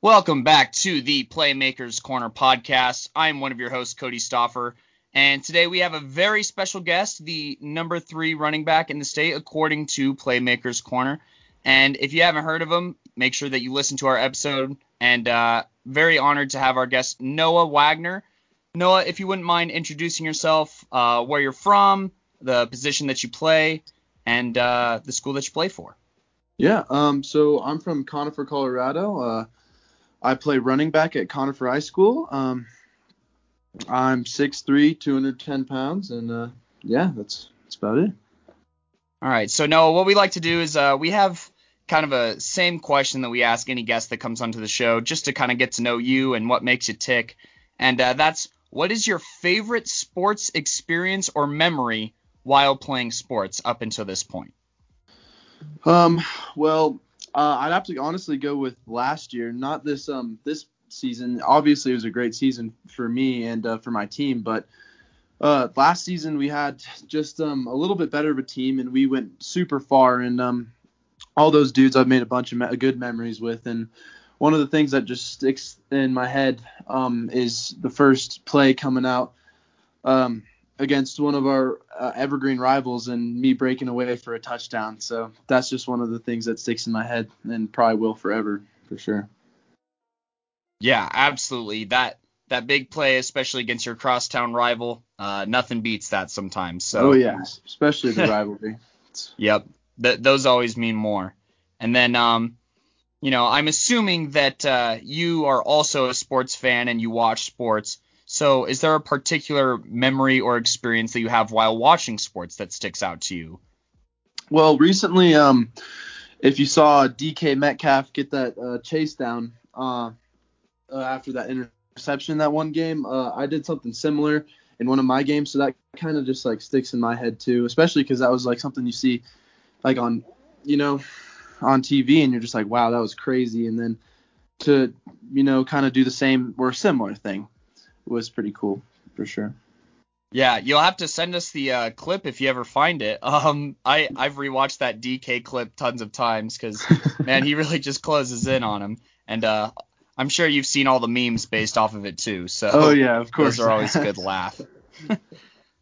Welcome back to the Playmakers Corner podcast. I'm one of your hosts, Cody Stoffer, and today we have a very special guest, the number three running back in the state, according to Playmakers Corner. And if you haven't heard of him, make sure that you listen to our episode. And uh, very honored to have our guest, Noah Wagner. Noah, if you wouldn't mind introducing yourself, uh, where you're from, the position that you play, and uh, the school that you play for. Yeah, um, so I'm from Conifer, Colorado. I play running back at Conifer High School. Um, I'm 6'3", 210 pounds, and uh, yeah, that's that's about it. All right. So Noah, what we like to do is uh, we have kind of a same question that we ask any guest that comes onto the show, just to kind of get to know you and what makes you tick. And uh, that's what is your favorite sports experience or memory while playing sports up until this point? Um, well, uh, I'd have to honestly go with last year, not this um this season. Obviously, it was a great season for me and uh, for my team, but uh, last season we had just um a little bit better of a team, and we went super far. And um, all those dudes I've made a bunch of me- good memories with, and one of the things that just sticks in my head um is the first play coming out. Um, against one of our uh, evergreen rivals and me breaking away for a touchdown. So that's just one of the things that sticks in my head and probably will forever for sure. Yeah, absolutely. That that big play, especially against your crosstown rival, uh, nothing beats that sometimes. So. Oh yeah, especially the rivalry. yep, Th- those always mean more. And then, um, you know, I'm assuming that uh, you are also a sports fan and you watch sports. So, is there a particular memory or experience that you have while watching sports that sticks out to you? Well, recently, um, if you saw DK Metcalf get that uh, chase down uh, uh, after that interception that one game, uh, I did something similar in one of my games, so that kind of just like sticks in my head too, especially because that was like something you see like on, you know, on TV, and you're just like, wow, that was crazy, and then to you know kind of do the same or a similar thing was pretty cool for sure. Yeah, you'll have to send us the uh, clip if you ever find it. Um, I I've rewatched that DK clip tons of times because man, he really just closes in on him, and uh, I'm sure you've seen all the memes based off of it too. So oh yeah, of course, those are always a good laugh.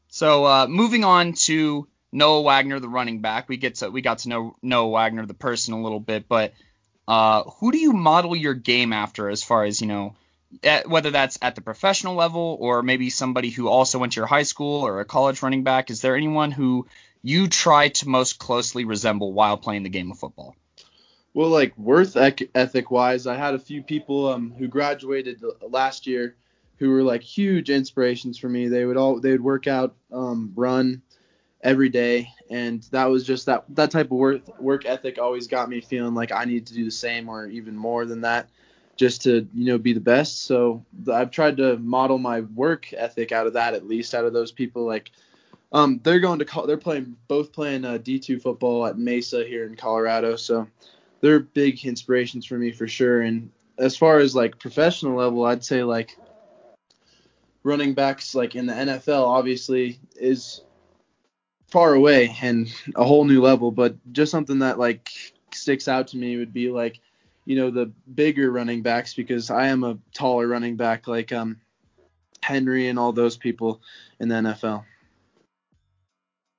so uh, moving on to Noah Wagner, the running back, we get to we got to know Noah Wagner, the person, a little bit, but uh, who do you model your game after as far as you know? At, whether that's at the professional level or maybe somebody who also went to your high school or a college running back, is there anyone who you try to most closely resemble while playing the game of football? Well, like worth ethic wise, I had a few people um, who graduated last year who were like huge inspirations for me. They would all they would work out, um, run every day, and that was just that that type of work work ethic always got me feeling like I need to do the same or even more than that just to you know be the best. So I've tried to model my work ethic out of that at least out of those people. Like um, they're going to call they're playing both playing uh, D2 football at Mesa here in Colorado. So they're big inspirations for me for sure. And as far as like professional level, I'd say like running backs like in the NFL obviously is far away and a whole new level, but just something that like sticks out to me would be like you know the bigger running backs because I am a taller running back like um Henry and all those people in the NFL.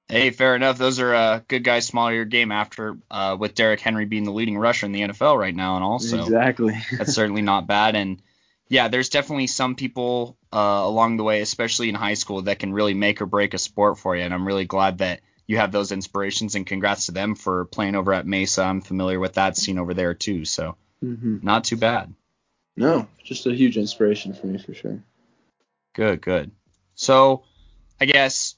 Hey, fair enough. Those are uh, good guys, smaller your game after uh, with Derrick Henry being the leading rusher in the NFL right now, and also exactly that's certainly not bad. And yeah, there's definitely some people uh, along the way, especially in high school, that can really make or break a sport for you. And I'm really glad that you have those inspirations and congrats to them for playing over at Mesa. I'm familiar with that scene over there too, so mm-hmm. not too bad. No, just a huge inspiration for me for sure. Good, good. So, I guess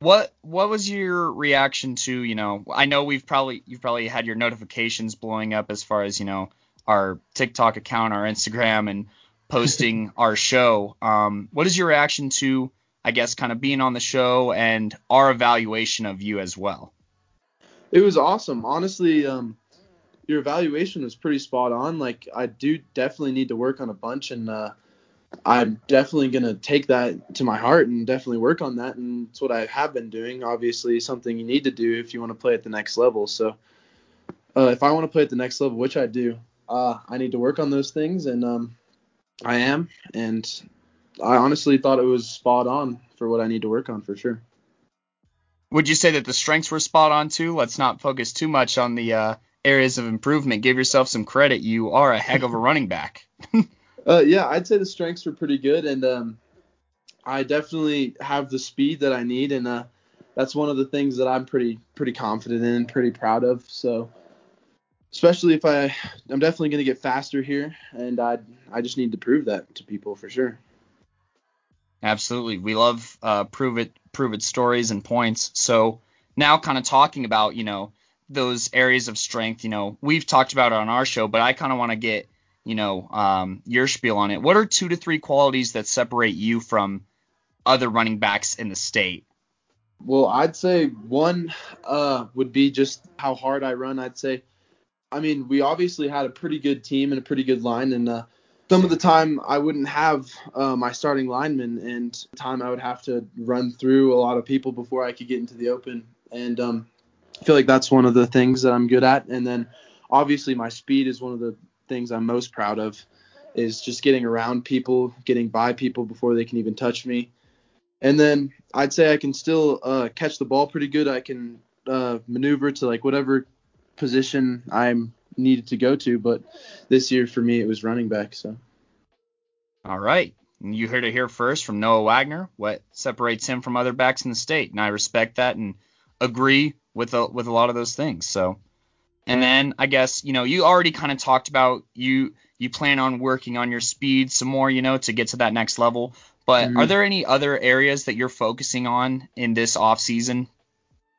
what what was your reaction to, you know, I know we've probably you've probably had your notifications blowing up as far as, you know, our TikTok account, our Instagram and posting our show. Um, what is your reaction to I guess, kind of being on the show and our evaluation of you as well. It was awesome. Honestly, um, your evaluation was pretty spot on. Like, I do definitely need to work on a bunch, and uh, I'm definitely going to take that to my heart and definitely work on that. And it's what I have been doing. Obviously, something you need to do if you want to play at the next level. So, uh, if I want to play at the next level, which I do, uh, I need to work on those things, and um, I am. And I honestly thought it was spot on for what I need to work on for sure. Would you say that the strengths were spot on too? Let's not focus too much on the uh, areas of improvement. Give yourself some credit. You are a heck of a running back. uh, yeah, I'd say the strengths were pretty good, and um, I definitely have the speed that I need, and uh, that's one of the things that I'm pretty pretty confident in, and pretty proud of. So, especially if I, I'm definitely going to get faster here, and I I just need to prove that to people for sure. Absolutely, we love uh, prove it prove it stories and points. So now, kind of talking about you know those areas of strength, you know we've talked about on our show, but I kind of want to get you know um, your spiel on it. What are two to three qualities that separate you from other running backs in the state? Well, I'd say one uh, would be just how hard I run. I'd say, I mean, we obviously had a pretty good team and a pretty good line, and uh, some of the time I wouldn't have uh, my starting lineman, and time I would have to run through a lot of people before I could get into the open. And um, I feel like that's one of the things that I'm good at. And then obviously my speed is one of the things I'm most proud of, is just getting around people, getting by people before they can even touch me. And then I'd say I can still uh, catch the ball pretty good. I can uh, maneuver to like whatever position I'm needed to go to. But this year for me, it was running back. So. All right. You heard it here first from Noah Wagner. What separates him from other backs in the state, and I respect that and agree with a, with a lot of those things. So, and then I guess you know you already kind of talked about you you plan on working on your speed some more, you know, to get to that next level. But mm-hmm. are there any other areas that you're focusing on in this off season?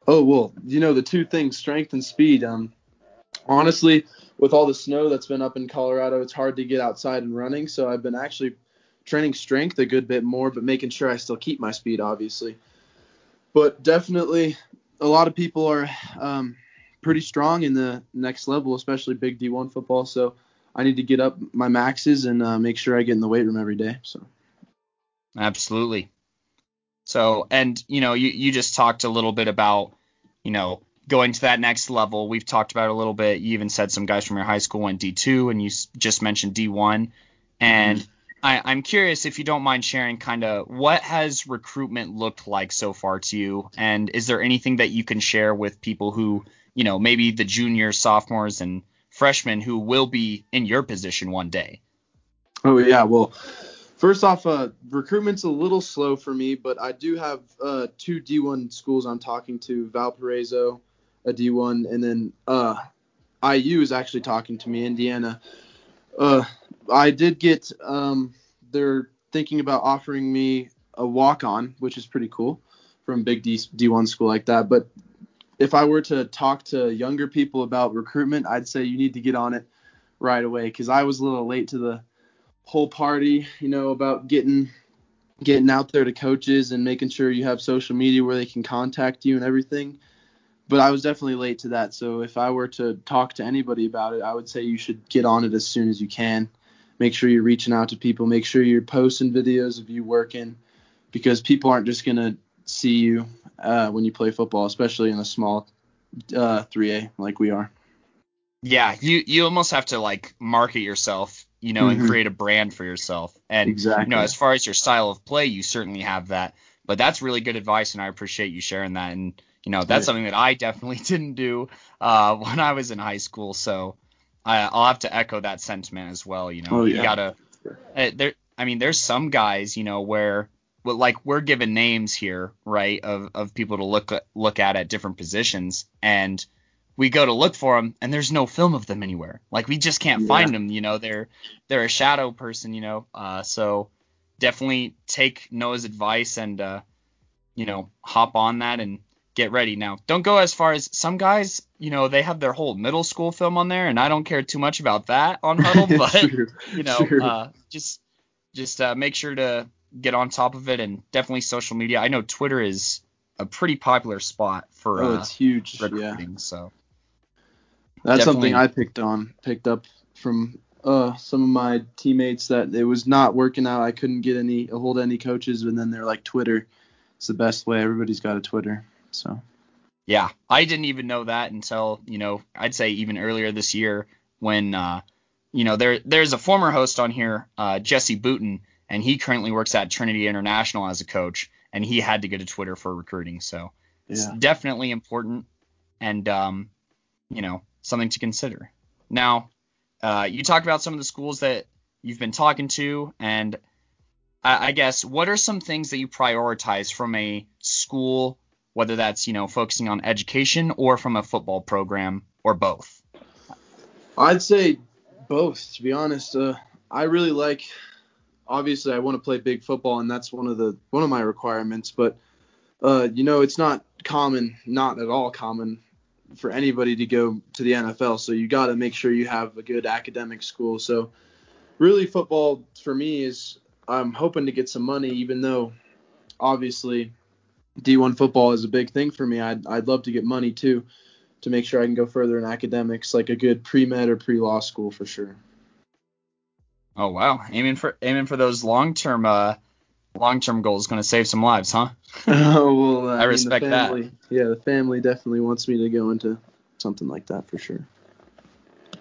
Oh well, you know the two things, strength and speed. Um, honestly, with all the snow that's been up in Colorado, it's hard to get outside and running. So I've been actually training strength a good bit more, but making sure I still keep my speed, obviously. But definitely, a lot of people are um, pretty strong in the next level, especially big D1 football. So I need to get up my maxes and uh, make sure I get in the weight room every day. So. Absolutely. So, and you know, you you just talked a little bit about, you know, going to that next level. We've talked about a little bit. You even said some guys from your high school went D2, and you just mentioned D1. And mm-hmm. I, am curious if you don't mind sharing kind of what has recruitment looked like so far to you, and is there anything that you can share with people who, you know, maybe the juniors, sophomores, and freshmen who will be in your position one day? Oh yeah, well, First off, uh, recruitment's a little slow for me, but I do have uh, two D1 schools I'm talking to, Valparaiso, a D1, and then uh, IU is actually talking to me, Indiana. Uh, I did get, um, they're thinking about offering me a walk-on, which is pretty cool, from big D, D1 school like that. But if I were to talk to younger people about recruitment, I'd say you need to get on it right away because I was a little late to the whole party, you know, about getting getting out there to coaches and making sure you have social media where they can contact you and everything. But I was definitely late to that. So if I were to talk to anybody about it, I would say you should get on it as soon as you can. Make sure you're reaching out to people. Make sure you're posting videos of you working because people aren't just going to see you uh, when you play football, especially in a small uh, 3A like we are. Yeah, you you almost have to like market yourself you know, mm-hmm. and create a brand for yourself. And exactly. you know, as far as your style of play, you certainly have that. But that's really good advice, and I appreciate you sharing that. And you know, that's something that I definitely didn't do uh, when I was in high school. So I, will have to echo that sentiment as well. You know, oh, yeah. you gotta. Uh, there, I mean, there's some guys, you know, where well, like we're given names here, right, of of people to look look at at different positions, and we go to look for them and there's no film of them anywhere. Like we just can't yeah. find them. You know, they're they're a shadow person. You know, uh, so definitely take Noah's advice and uh, you know hop on that and get ready. Now, don't go as far as some guys. You know, they have their whole middle school film on there, and I don't care too much about that on Hudl. But you know, uh, just just uh, make sure to get on top of it and definitely social media. I know Twitter is a pretty popular spot for oh, it's uh, huge recruiting. Yeah. So that's Definitely. something I picked on, picked up from uh, some of my teammates that it was not working out. I couldn't get any hold of any coaches, and then they're like Twitter. It's the best way. Everybody's got a Twitter, so. Yeah, I didn't even know that until you know I'd say even earlier this year when uh, you know, there there's a former host on here, uh, Jesse Booten, and he currently works at Trinity International as a coach, and he had to go to Twitter for recruiting. So it's Yeah. definitely important, and um, you know, something to consider. Now, uh, you talked about some of the schools that you've been talking to, and I, I guess what are some things that you prioritize from a school, whether that's you know focusing on education or from a football program or both? I'd say both, to be honest. Uh, I really like. Obviously, I want to play big football, and that's one of the one of my requirements. But uh, you know, it's not common, not at all common, for anybody to go to the NFL. So you got to make sure you have a good academic school. So really, football for me is I'm hoping to get some money, even though obviously D1 football is a big thing for me. I'd I'd love to get money too to make sure I can go further in academics, like a good pre med or pre law school for sure. Oh wow, aiming for aiming for those long term uh long term goals, going to save some lives, huh? oh well, uh, I respect the that. Yeah, the family definitely wants me to go into something like that for sure.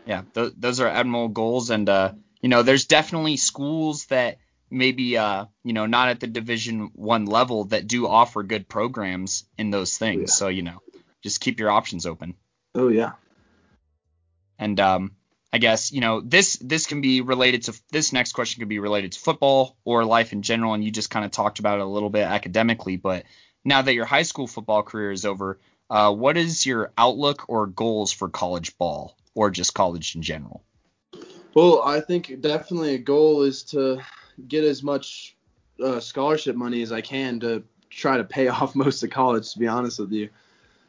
Yeah, th- those are admirable goals, and uh, you know, there's definitely schools that maybe uh, you know, not at the Division One level that do offer good programs in those things. Yeah. So you know, just keep your options open. Oh yeah. And um, I guess you know this this can be related to this next question could be related to football or life in general, and you just kind of talked about it a little bit academically. But now that your high school football career is over, uh, what is your outlook or goals for college ball or just college in general? Well, I think definitely a goal is to get as much uh, scholarship money as I can to try to pay off most of college. To be honest with you,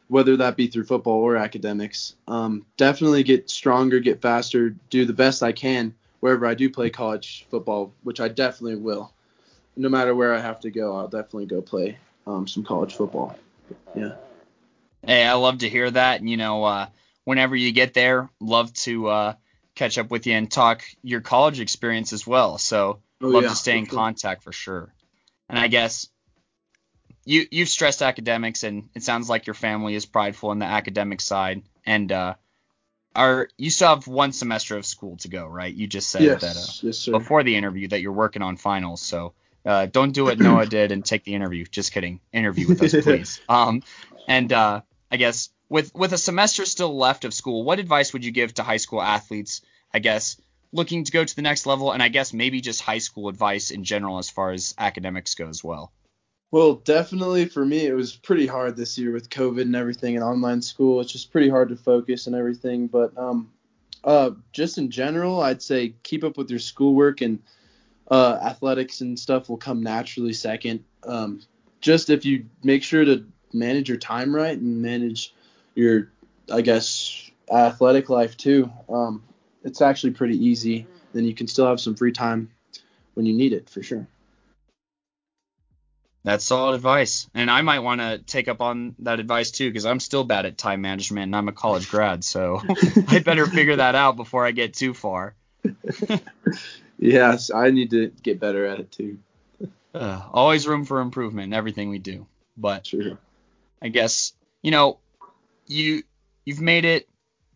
whether that be through football or academics, um, definitely get stronger, get faster, do the best I can wherever I do play college football, which I definitely will. No matter where I have to go, I'll definitely go play um, some college football. Yeah. Hey, I love to hear that. You know, uh, whenever you get there, love to uh, catch up with you and talk your college experience as well. So Oh, love yeah, to stay in sure. contact for sure. And I guess you you've stressed academics, and it sounds like your family is prideful in the academic side. And uh, are you still have one semester of school to go, right? You just said Yes, that uh, yes, before the interview that you're working on finals. So uh, don't do what Noah did and take the interview. Just kidding. Interview with us, please. Um, and uh, I guess with with a semester still left of school, what advice would you give to high school athletes? I guess looking to go to the next level, and I guess maybe just high school advice in general as far as academics go as well. Well, definitely for me, it was pretty hard this year with COVID and everything and online school. It's just pretty hard to focus and everything. But um, uh, just in general, I'd say keep up with your schoolwork and uh, athletics and stuff will come naturally second. Um, just if you make sure to manage your time right and manage your, I guess, athletic life too. Um, it's actually pretty easy. Then you can still have some free time when you need it for sure. That's solid advice, and I might want to take up on that advice too, because I'm still bad at time management, and I'm a college grad, so I better figure that out before I get too far. Yes, I need to get better at it too. Uh, always room for improvement in everything we do, but Sure. I guess you know you you've made it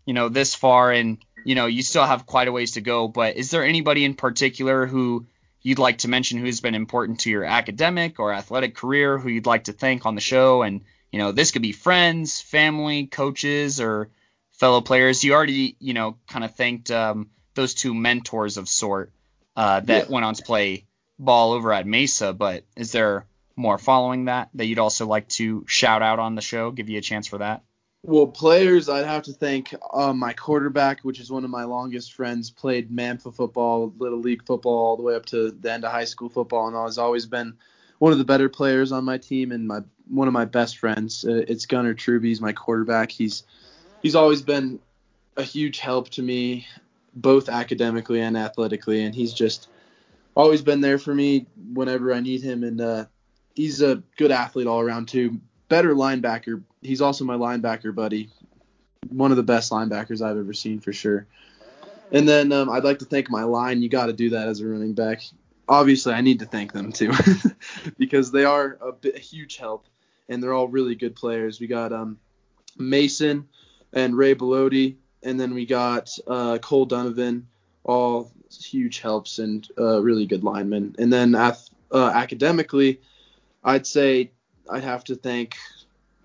you know this far and you know you still have quite a ways to go but is there anybody in particular who you'd like to mention who's been important to your academic or athletic career who you'd like to thank on the show and you know this could be friends family coaches or fellow players you already you know kind of thanked um, those two mentors of sort uh, that Yeah. went on to play ball over at mesa but is there more following that that you'd also like to shout out on the show? Give you a chance for that. Well, players, I'd have to thank uh, my quarterback, which is one of my longest friends. Played Manfa football, little league football, all the way up to the end of high school football, and has always been one of the better players on my team and my one of my best friends. Uh, it's Gunnar Truby. He's my quarterback. He's he's always been a huge help to me, both academically and athletically, and he's just always been there for me whenever I need him. And uh, he's a good athlete all around too. Better linebacker. He's also my linebacker buddy. One of the best linebackers I've ever seen for sure. And then um, I'd like to thank my line. You got to do that as a running back. Obviously, I need to thank them too because they are a, bit, a huge help and they're all really good players. We got um, Mason and Ray Belodi, and then we got uh, Cole Donovan, all huge helps and uh, really good linemen. And then uh, academically, I'd say I'd have to thank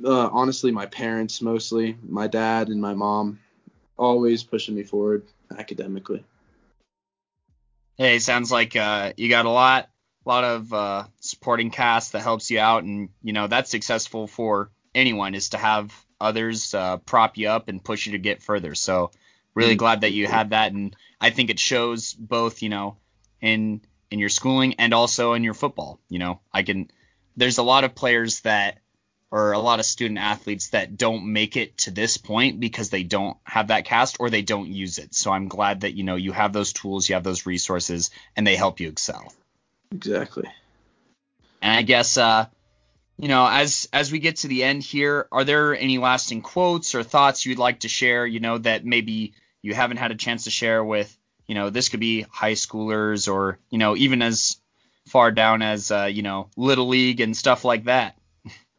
uh, honestly my parents mostly, my dad and my mom, always pushing me forward academically. Hey, sounds like uh, you got a lot, a lot of uh, supporting cast that helps you out, and you know that's successful for anyone is to have others uh, prop you up and push you to get further. So really mm-hmm. glad that you had that, and I think it shows both, you know, in in your schooling and also in your football. You know, I can. There's a lot of players that or a lot of student athletes that don't make it to this point because they don't have that cast or they don't use it. So I'm glad that you know you have those tools, you have those resources, and they help you excel. Exactly. And I guess uh, you know, as as we get to the end here, are there any lasting quotes or thoughts you'd like to share? You know, that maybe you haven't had a chance to share with, you know, this could be high schoolers or you know even as far down as uh, you know little league and stuff like that.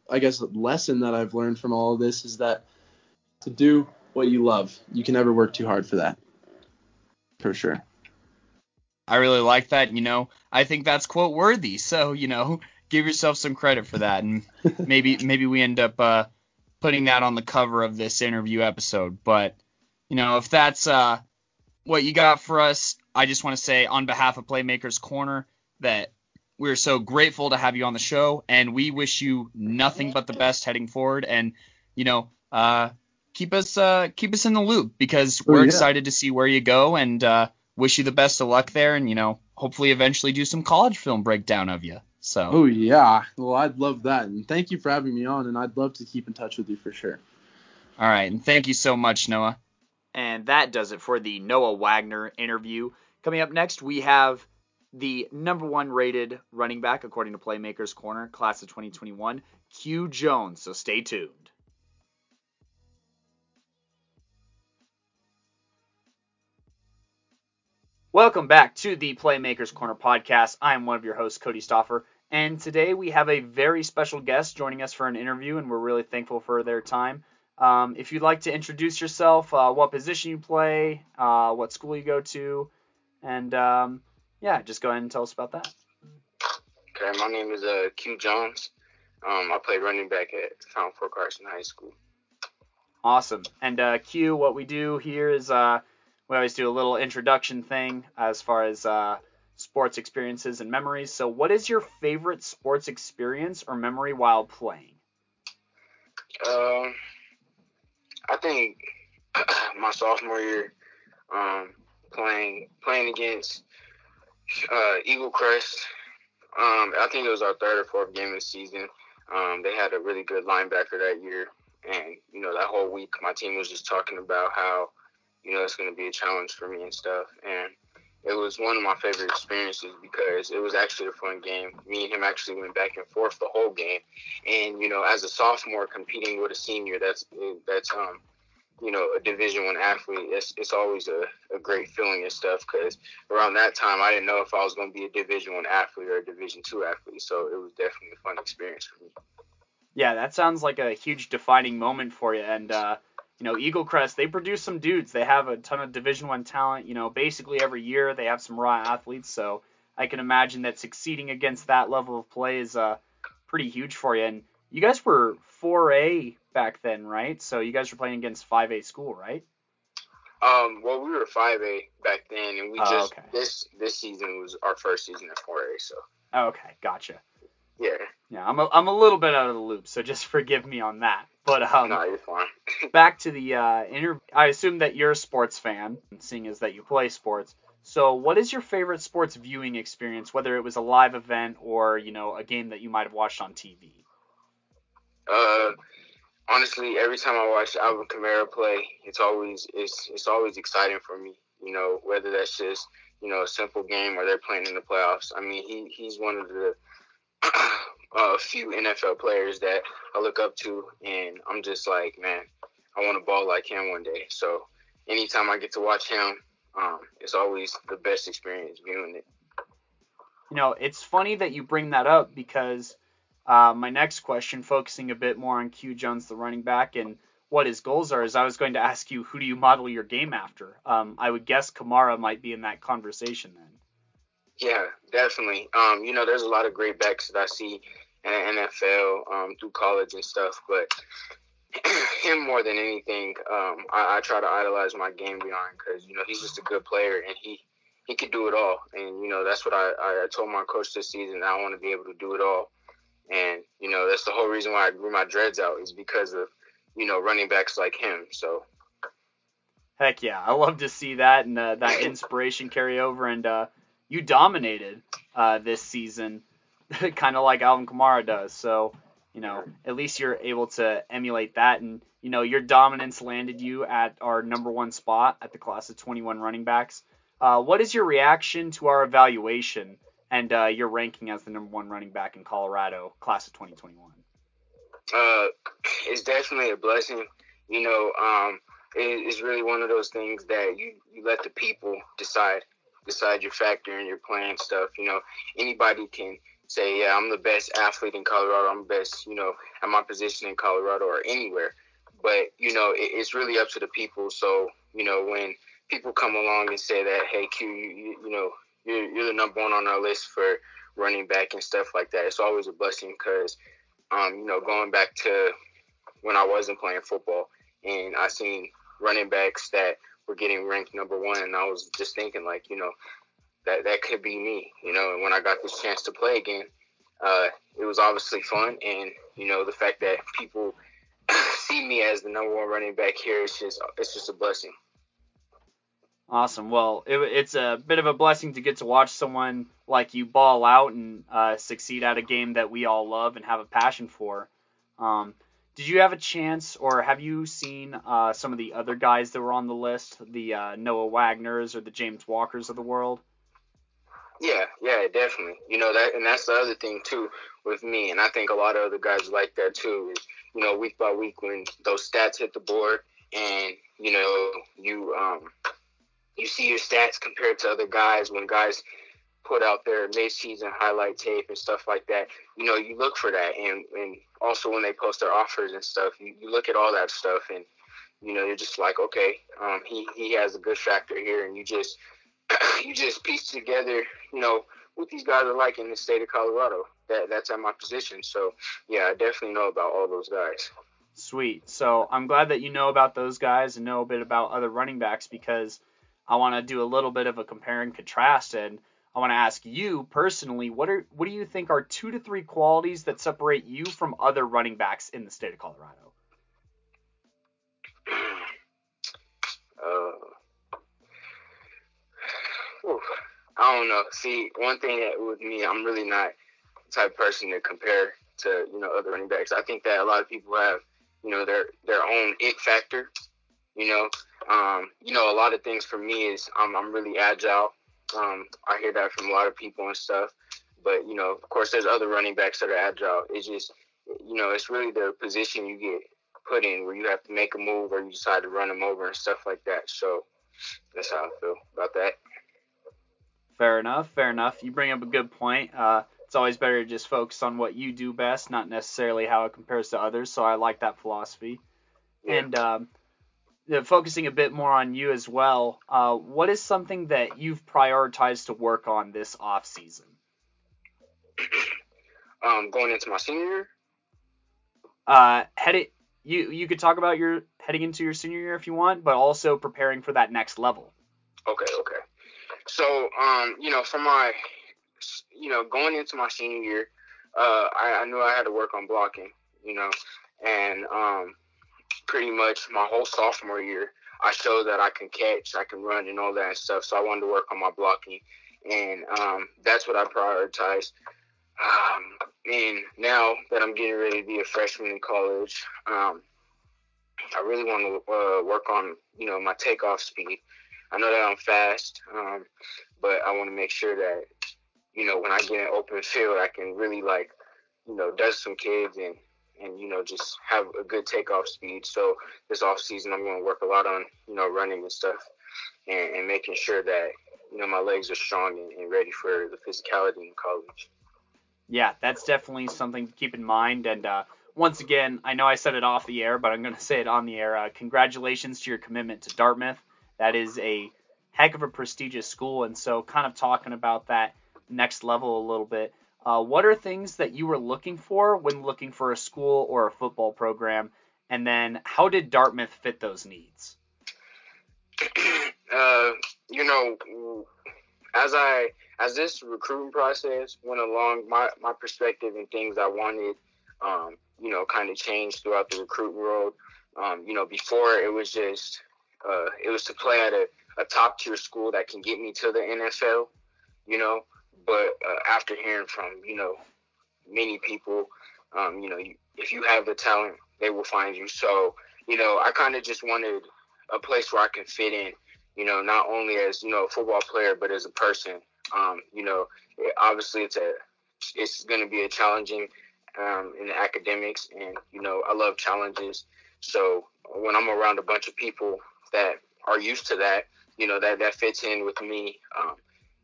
I guess the lesson that I've learned from all of this is that to do what you love, you can never work too hard for that. For sure. I really like that. You know, I think that's quote worthy. So, you know, give yourself some credit for that, and maybe maybe we end up uh, putting that on the cover of this interview episode. But you know, if that's uh, what you got for us, I just want to say on behalf of Playmakers Corner that we're so grateful to have you on the show, and we wish you nothing but the best heading forward. And you know, uh, keep us uh, keep us in the loop because oh, we're oh, yeah. excited to see where you go, and uh, wish you the best of luck there. And you know, hopefully, eventually do some college film breakdown of you. So. Oh yeah, well I'd love that, and thank you for having me on, and I'd love to keep in touch with you for sure. All right, and thank you so much, Noah. And that does it for the Noah Wagner interview. Coming up next, we have the number one rated running back, according to Playmakers Corner, class of 2021, Q Jones. So stay tuned. Welcome back to the Playmakers Corner podcast. I'm one of your hosts, Cody Stoffer, and today we have a very special guest joining us for an interview, and we're really thankful for their time. Um, if you'd like to introduce yourself, uh, what position you play, uh, what school you go to, and um, yeah, just go ahead and tell us about that. Okay, my name is uh, Q Jones. Um, I play running back at Fountain Fort Carson High School. Awesome. And uh, Q, what we do here is uh, we always do a little introduction thing as far as uh, sports experiences and memories. So, what is your favorite sports experience or memory while playing? Um, I think my sophomore year, um, playing playing against uh, Eaglecrest. Um, I think it was our third or fourth game of the season. Um, they had a really good linebacker that year, and you know that whole week my team was just talking about how you know it's going to be a challenge for me and stuff, and it was one of my favorite experiences because it was actually a fun game. Me and him actually went back and forth the whole game, and you know as a sophomore competing with a senior, that's that's um you know a division one athlete it's, it's always a, a great feeling and stuff because around that time i didn't know if i was going to be a division one athlete or a division two athlete so it was definitely a fun experience for me. Yeah that sounds like a huge defining moment for you and uh, you know eaglecrest they produce some dudes. They have a ton of division one talent you know basically every year they have some raw athletes so i can imagine that succeeding against that level of play is uh, pretty huge for you. And you guys were 4a back then, right? So you guys were playing against 5A school, right? Um, well, we were 5A back then, and we oh, just okay. this this season was our first season at 4A. So. Oh, okay, gotcha. Yeah. Yeah, I'm a, I'm a little bit out of the loop, so just forgive me on that. But um, no, you're fine. back to the uh, interview. I assume that you're a sports fan, seeing as that you play sports. So, what is your favorite sports viewing experience, whether it was a live event or you know a game that you might have watched on TV? Uh, honestly, every time I watch Alvin Kamara play, it's always it's it's always exciting for me. You know, whether that's just you know a simple game or they're playing in the playoffs. I mean, he he's one of the uh, few NFL players that I look up to, and I'm just like, man, I want to ball like him one day. So anytime I get to watch him, um, it's always the best experience viewing it. You know, it's funny that you bring that up because uh, my next question, focusing a bit more on Q Jones, the running back, and what his goals are, is I was going to ask you who do you model your game after? Um, I would guess Kamara might be in that conversation then. Yeah, definitely. Um, you know, there's a lot of great backs that I see in the NFL um, through college and stuff, but him more than anything, um, I, I, try to idolize my game beyond because you know he's just a good player and he he could do it all, and you know that's what I, I told my coach this season. I want to be able to do it all, and you know that's the whole reason why I grew my dreads out is because of you know running backs like him. So. Heck yeah, I love to see that and uh, that inspiration carry over. And uh, you dominated uh, this season, kind of like Alvin Kamara does. So you know, at least you're able to emulate that. And, you know, your dominance landed you at our number one spot at the class of 21 running backs. Uh, what is your reaction to our evaluation and uh, your ranking as the number one running back in Colorado, class of 2021? Uh, it's definitely a blessing. You know, um, it, it's really one of those things that you, you let the people decide decide your factor and your playing stuff. You know, anybody can say, yeah, I'm the best athlete in Colorado. I'm the best, you know, at my position in Colorado or anywhere. But you know, it, it's really up to the people. So you know, when people come along and say that, hey, Q, you, you know, you're, you're the number one on our list for running back and stuff like that. It's always a blessing because, um, you know, going back to when I wasn't playing football and I seen running backs that were getting ranked number one, and I was just thinking like, you know, that that could be me, you know. And when I got this chance to play again, uh, it was obviously fun, and you know the fact that people see me as the number one running back here, it's just it's just a blessing. Awesome. Well, it, it's a bit of a blessing to get to watch someone like you ball out and uh, succeed at a game that we all love and have a passion for. Um, did you have a chance, or have you seen uh, some of the other guys that were on the list, the uh, Noah Wagners or the James Walkers of the world? Yeah, yeah, definitely. You know that, and that's the other thing too with me, and I think a lot of other guys like that too. Is you know week by week when those stats hit the board, and you know you um you see your stats compared to other guys when guys put out their mid-season highlight tape and stuff like that. You know, you look for that, and and also when they post their offers and stuff, you, you look at all that stuff, and you know you're just like, okay, um, he he has a good factor here, and you just you just piece together, you know, what these guys are like in the state of Colorado. That that's at my position. So yeah, I definitely know about all those guys. Sweet. So I'm glad that you know about those guys and know a bit about other running backs because I want to do a little bit of a compare and contrast and I want to ask you personally, what are what do you think are two to three qualities that separate you from other running backs in the state of Colorado? Uh. I don't know. See, one thing with me, I'm really not the type person to compare to you know other running backs. I think that a lot of people have you know their their own it factor. You know, um, you know a lot of things for me is I'm I'm really agile. Um, I hear that from a lot of people and stuff. But you know, of course, there's other running backs that are agile. It's just you know, it's really the position you get put in where you have to make a move or you decide to run them over and stuff like that. So that's how I feel about that. Fair enough. Fair enough. You bring up a good point. Uh, it's always better to just focus on what you do best, not necessarily how it compares to others. So I like that philosophy. Yeah. And um, focusing a bit more on you as well. Uh, what is something that you've prioritized to work on this off season? Um, going into my senior year. Uh, headed you you could talk about your heading into your senior year if you want, but also preparing for that next level. Okay, okay. So, um, you know, for my, you know, going into my senior year, uh, I, I knew I had to work on blocking, you know, and um, pretty much my whole sophomore year, I showed that I can catch, I can run, and all that stuff. So I wanted to work on my blocking, and um, that's what I prioritized. Um, and now that I'm getting ready to be a freshman in college, um, I really want to uh, work on, you know, my takeoff speed. I know that I'm fast, um, but I want to make sure that you know when I get in open field, I can really like you know dust some kids and and you know just have a good takeoff speed. So this off season, I'm going to work a lot on you know running and stuff, and, and making sure that you know my legs are strong and, and ready for the physicality in college. Yeah, that's definitely something to keep in mind. And uh, once again, I know I said it off the air, but I'm going to say it on the air. Uh, congratulations to your commitment to Dartmouth. That is a heck of a prestigious school, and so kind of talking about that next level a little bit. Uh, what are things that you were looking for when looking for a school or a football program, and then how did Dartmouth fit those needs? uh, you know, as I as this recruiting process went along, my my perspective and things I wanted, um, you know, kind of changed throughout the recruiting world. Um, you know, before it was just uh, it was to play at a, a top tier school that can get me to the NFL. You know, but uh, after hearing from you know many people, um, you know, if you have the talent, they will find you. So you know, I kind of just wanted a place where I can fit in you know, not only as you know a football player, but as a person. Um, you know, obviously it's a it's going to be a challenging um, in academics, and you know, I love challenges. So when I'm around a bunch of people that are used to that, you know, that that fits in with me. Um,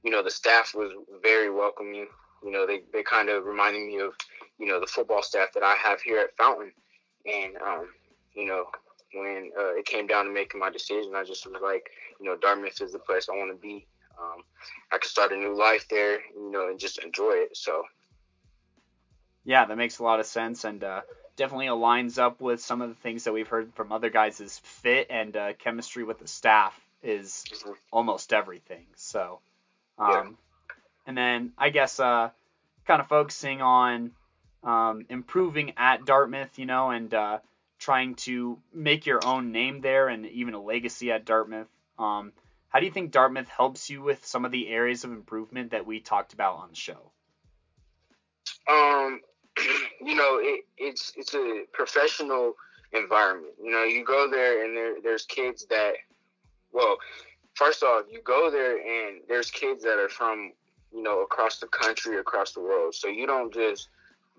you know, the staff was very welcoming. You know, they they kind of reminded me of you know the football staff that I have here at Fountain, and um, you know, when uh, it came down to making my decision, I just was like, you know, Dartmouth is the place I want to be. Um, I could start a new life there, you know, and just enjoy it. So. Yeah, that makes a lot of sense, and uh, definitely aligns up with some of the things that we've heard from other guys. Is fit and uh, chemistry with the staff is mm-hmm. almost everything. So, um, yeah. and then I guess uh, kind of focusing on um, improving at Dartmouth, you know, and uh, trying to make your own name there and even a legacy at Dartmouth. Um, how do you think Dartmouth helps you with some of the areas of improvement that we talked about on the show? Um, you know, it, it's it's a professional environment. You know, you go there and there there's kids that, well, first off, you go there and there's kids that are from you know across the country, across the world. So you don't just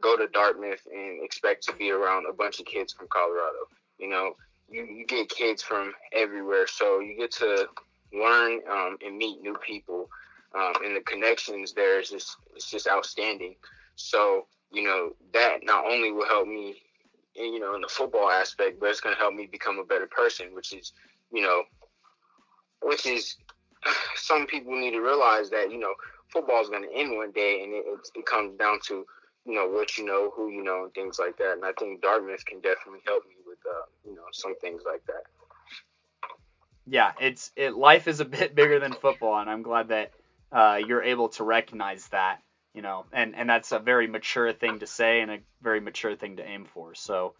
go to Dartmouth and expect to be around a bunch of kids from Colorado. You know, you, you get kids from everywhere, so you get to learn um, and meet new people, um, and the connections there is just it's just outstanding. So you know that not only will help me, you know, in the football aspect, but it's going to help me become a better person, which is, you know, which is some people need to realize that you know football is going to end one day, and it, it, comes down to you know what you know, who you know, and things like that. And I think Dartmouth can definitely help me with uh, you know some things like that. Yeah, it's it. Life is a bit bigger than football, and I'm glad that uh, you're able to recognize that. You know, and and that's a very mature thing to say and a very mature thing to aim for. So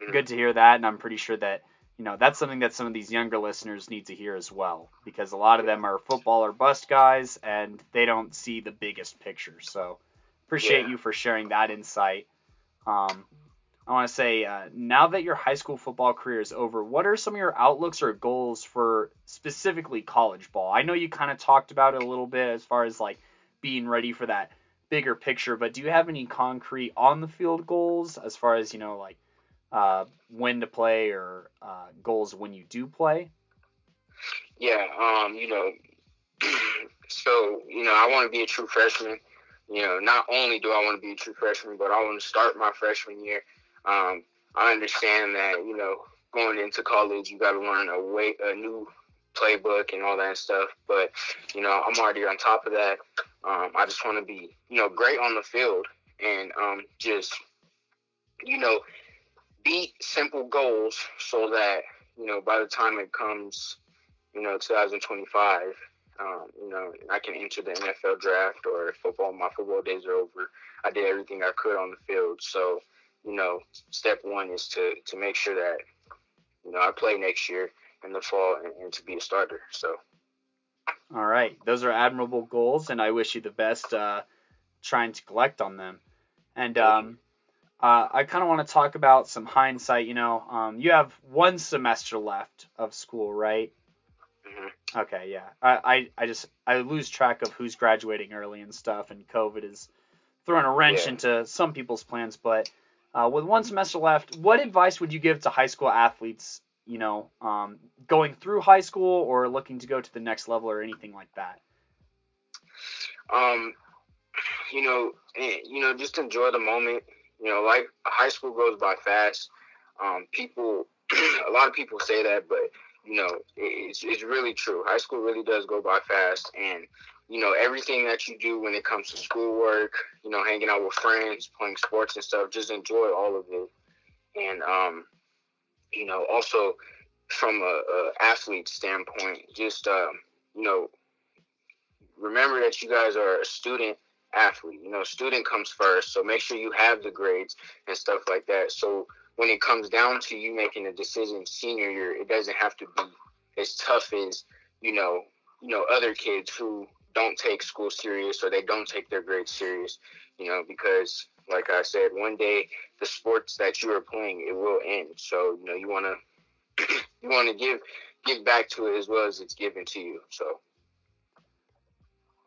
mm-hmm. good to hear that, and I'm pretty sure that you know that's something that some of these younger listeners need to hear as well because a lot of them are football or bust guys and they don't see the biggest picture. So appreciate yeah. you for sharing that insight. Um, I want to say, uh, now that your high school football career is over, what are some of your outlooks or goals for specifically college ball? I know you kind of talked about it a little bit as far as like being ready for that bigger picture, but do you have any concrete on the field goals as far as, you know, like uh, when to play or uh, goals when you do play? Yeah, um, you know, so, you know, I want to be a true freshman you know, not only do I want to be a true freshman, but I want to start my freshman year. Um, I understand that, you know, going into college, you got to learn a way, a new playbook and all that stuff. But, you know, I'm already on top of that. Um, I just want to be, you know, great on the field and um, just, you know, beat simple goals so that, you know, by the time it comes, you know, 2025, um, you know, I can enter the NFL draft or football. My football days are over. I did everything I could on the field. So, you know, step one is to to make sure that you know I play next year in the fall and, and to be a starter. So. All right, those are admirable goals, and I wish you the best uh, trying to collect on them. And um, uh, I kind of want to talk about some hindsight. You know, um, you have one semester left of school, right? Mm-hmm. Okay, yeah. I, I, I just I lose track of who's graduating early and stuff, and COVID is throwing a wrench yeah. into some people's plans. But uh, with one semester left, what advice would you give to high school athletes? You know, um, going through high school or looking to go to the next level or anything like that. Um, you know, eh, you know, just enjoy the moment. You know, like high school goes by fast. Um, people, a lot of people say that, but you know, it's it's really true. High school really does go by fast, and you know, everything that you do when it comes to schoolwork, you know, hanging out with friends, playing sports and stuff, just enjoy all of it. And um, you know, also from a, a athlete standpoint, just um, you know, remember that you guys are a student athlete. You know, student comes first, so make sure you have the grades and stuff like that. So when it comes down to you making a decision senior year, it doesn't have to be as tough as you know, you know, other kids who don't take school serious or they don't take their grades serious. You know, because like I said, one day the sports that you are playing it will end. So you know, you wanna you wanna give give back to it as well as it's given to you. So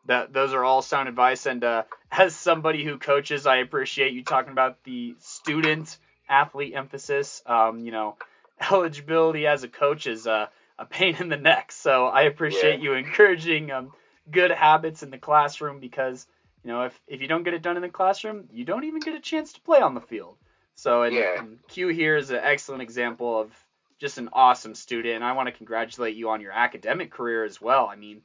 that those are all sound advice. And uh, as somebody who coaches, I appreciate you talking about the student athlete emphasis. Um, you know, eligibility as a coach is uh, a pain in the neck. So I appreciate yeah. you encouraging um, good habits in the classroom because you know if if you don't get it done in the classroom, you don't even get a chance to play on the field. So and, yeah. and Q here is an excellent example of just an awesome student, and I want to congratulate you on your academic career as well. I mean,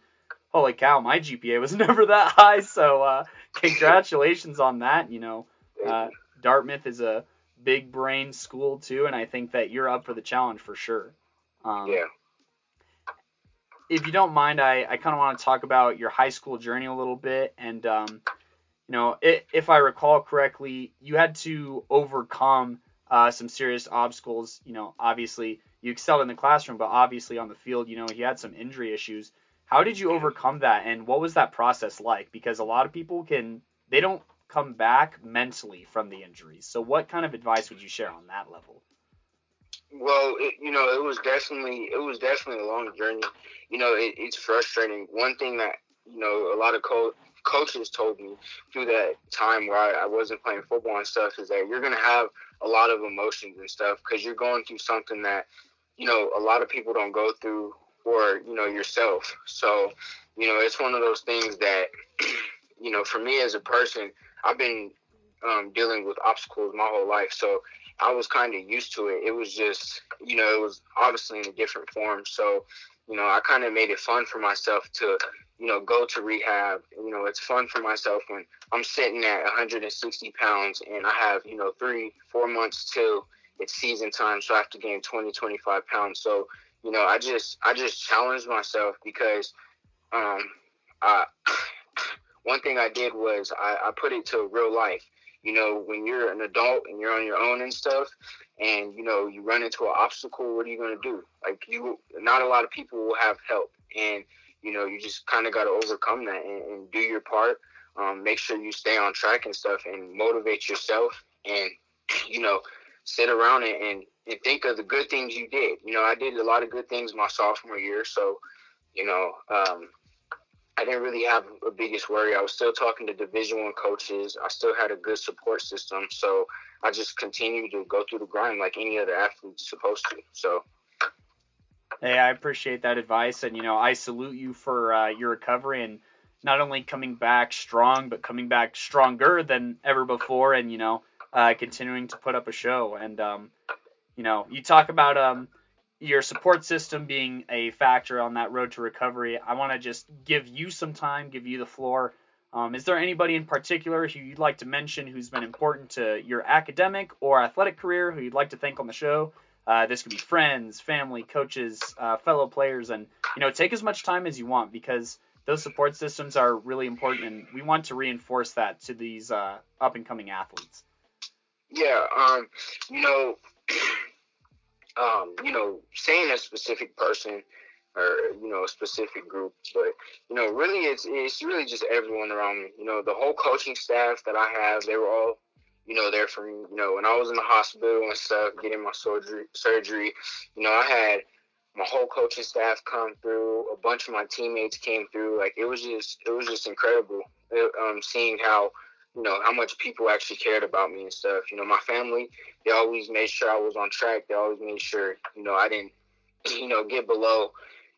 holy cow, my GPA was never that high. So uh, congratulations on that. You know, uh, Dartmouth is a big brain school too, and I think that you're up for the challenge for sure. Um, yeah. If you don't mind, I, I kind of want to talk about your high school journey a little bit. And, um, you know, it, if I recall correctly, you had to overcome uh, some serious obstacles. You know, obviously you excelled in the classroom, but obviously on the field, you know, you had some injury issues. How did you overcome that, and what was that process like? Because a lot of people can they don't come back mentally from the injuries. So, what kind of advice would you share on that level? Well, it, you know, it was definitely it was definitely a long journey. You know, it, it's frustrating. One thing that you know a lot of co- coaches told me through that time where I, I wasn't playing football and stuff is that you're gonna have a lot of emotions and stuff because you're going through something that you know a lot of people don't go through or you know yourself. So you know it's one of those things that you know for me as a person, I've been um, dealing with obstacles my whole life. So I was kind of used to it. It was just you know it was obviously in a different form. So you know I kind of made it fun for myself to you know go to rehab. You know it's fun for myself when I'm sitting at 160 pounds and I have you know three four months till it's season time, so I have to gain 20 25 pounds. So you know, I just I just challenged myself because um, I, one thing I did was I, I put it to real life. You know, when you're an adult and you're on your own and stuff, and you know you run into an obstacle, what are you gonna do? Like you, not a lot of people will have help, and you know you just kind of got to overcome that and, and, do your part. Um, make sure you stay on track and stuff, and motivate yourself, and you know sit around and, and, and think of the good things you did. You know, I did a lot of good things my sophomore year, so you know, um, I didn't really have a biggest worry. I was still talking to Division One coaches. I still had a good support system, so I just continued to go through the grind like any other athlete's supposed to. So. Hey, I appreciate that advice, and you know, I salute you for uh, your recovery and not only coming back strong, but coming back stronger than ever before. And you know, uh, continuing to put up a show. And um, you know, you talk about um, your support system being a factor on that road to recovery. I want to just give you some time, give you the floor. Um, is there anybody in particular who you'd like to mention who's been important to your academic or athletic career who you'd like to thank on the show? Uh, this could be friends, family, coaches, uh, fellow players, and you know, take as much time as you want because those support systems are really important, and we want to reinforce that to these uh, up and coming athletes. Yeah, um, you know, um, you know, saying a specific person or you know a specific group, but you know, really, it's it's really just everyone around me. You know, the whole coaching staff that I have, they were all, you know, there for me. You know, when I was in the hospital and stuff, getting my surgery, surgery, you know, I had my whole coaching staff come through. A bunch of my teammates came through. Like it was just, it was just incredible. It, um, seeing how you know, how much people actually cared about me and stuff. You know, my family, they always made sure I was on track. They always made sure, you know, I didn't, you know, get below,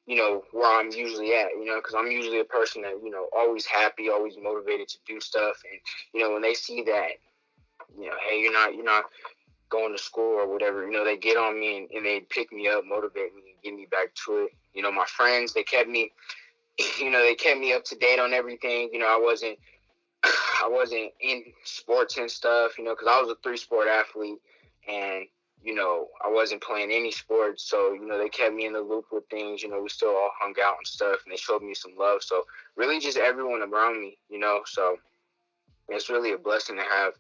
you know, where I'm usually at, you know, because I'm usually a person that, you know, always happy, always motivated to do stuff. And, you know, when they see that, you know, hey, you're not you're not going to school or whatever. You know, they get on me and, and they pick me up, motivate me, and get me back to it. You know, my friends they kept me, you know, they kept me up to date on everything. You know, I wasn't I wasn't in sports and stuff. You know, because I was a three sport athlete and you know, I wasn't playing any sports, so you know they kept me in the loop with things. You know, we still all hung out and stuff, and they showed me some love. So really, just everyone around me, you know. So it's really a blessing to have,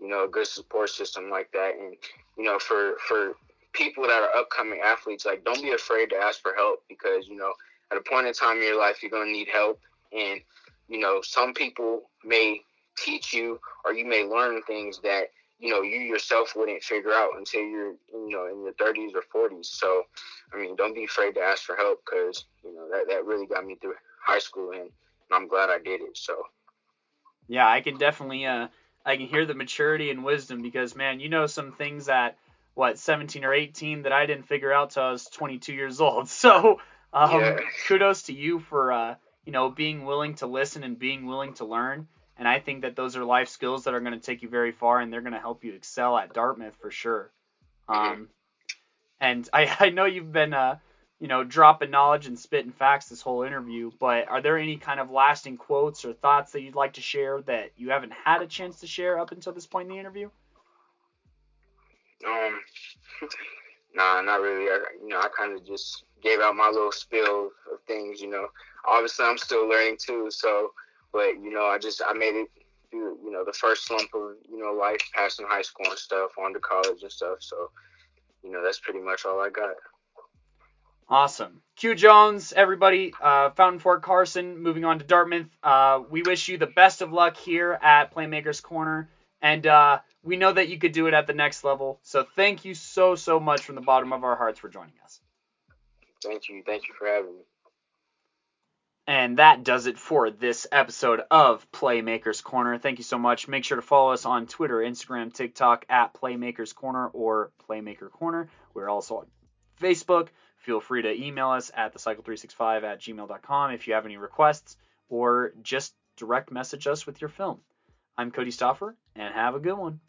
you know, a good support system like that. And you know, for for people that are upcoming athletes, like don't be afraid to ask for help because you know at a point in time in your life you're gonna need help, and you know some people may teach you or you may learn things that you know you yourself wouldn't figure out until you're you know in your 30s or 40s so i mean don't be afraid to ask for help because you know that, that really got me through high school and i'm glad i did it so. Yeah i can definitely uh i can hear the maturity and wisdom because man you know some things that what 17 or 18 that i didn't figure out till i was 22 years old. So um, yeah. kudos to you for uh you know being willing to listen and being willing to learn and I think that those are life skills that are going to take you very far and they're going to help you excel at Dartmouth for sure. Um, and I, I know you've been, uh, you know, dropping knowledge and spitting facts this whole interview, but are there any kind of lasting quotes or thoughts that you'd like to share that you haven't had a chance to share up until this point in the interview? Um, nah, not really. I, you know, I kind of just gave out my little spill of things. You know, obviously I'm still learning too, so but you know, I just I made it through you know the first slump of you know life, passing high school and stuff, on to college and stuff. So you know that's pretty much all I got. Awesome. Q Jones, everybody, uh, Fountain Fort Carson, moving on to Dartmouth. Uh, we wish you the best of luck here at Playmakers Corner, and uh, we know that you could do it at the next level. So thank you so, so much from the bottom of our hearts for joining us. Thank you. Thank you for having me. And that does it for this episode of Playmakers Corner. Thank you so much. Make sure to follow us on Twitter, Instagram, TikTok at Playmakers Corner or Playmaker Corner. We're also on Facebook. Feel free to email us at thecycle365 at gmail.com if you have any requests or just direct message us with your film. I'm Cody Stoffer, and have a good one.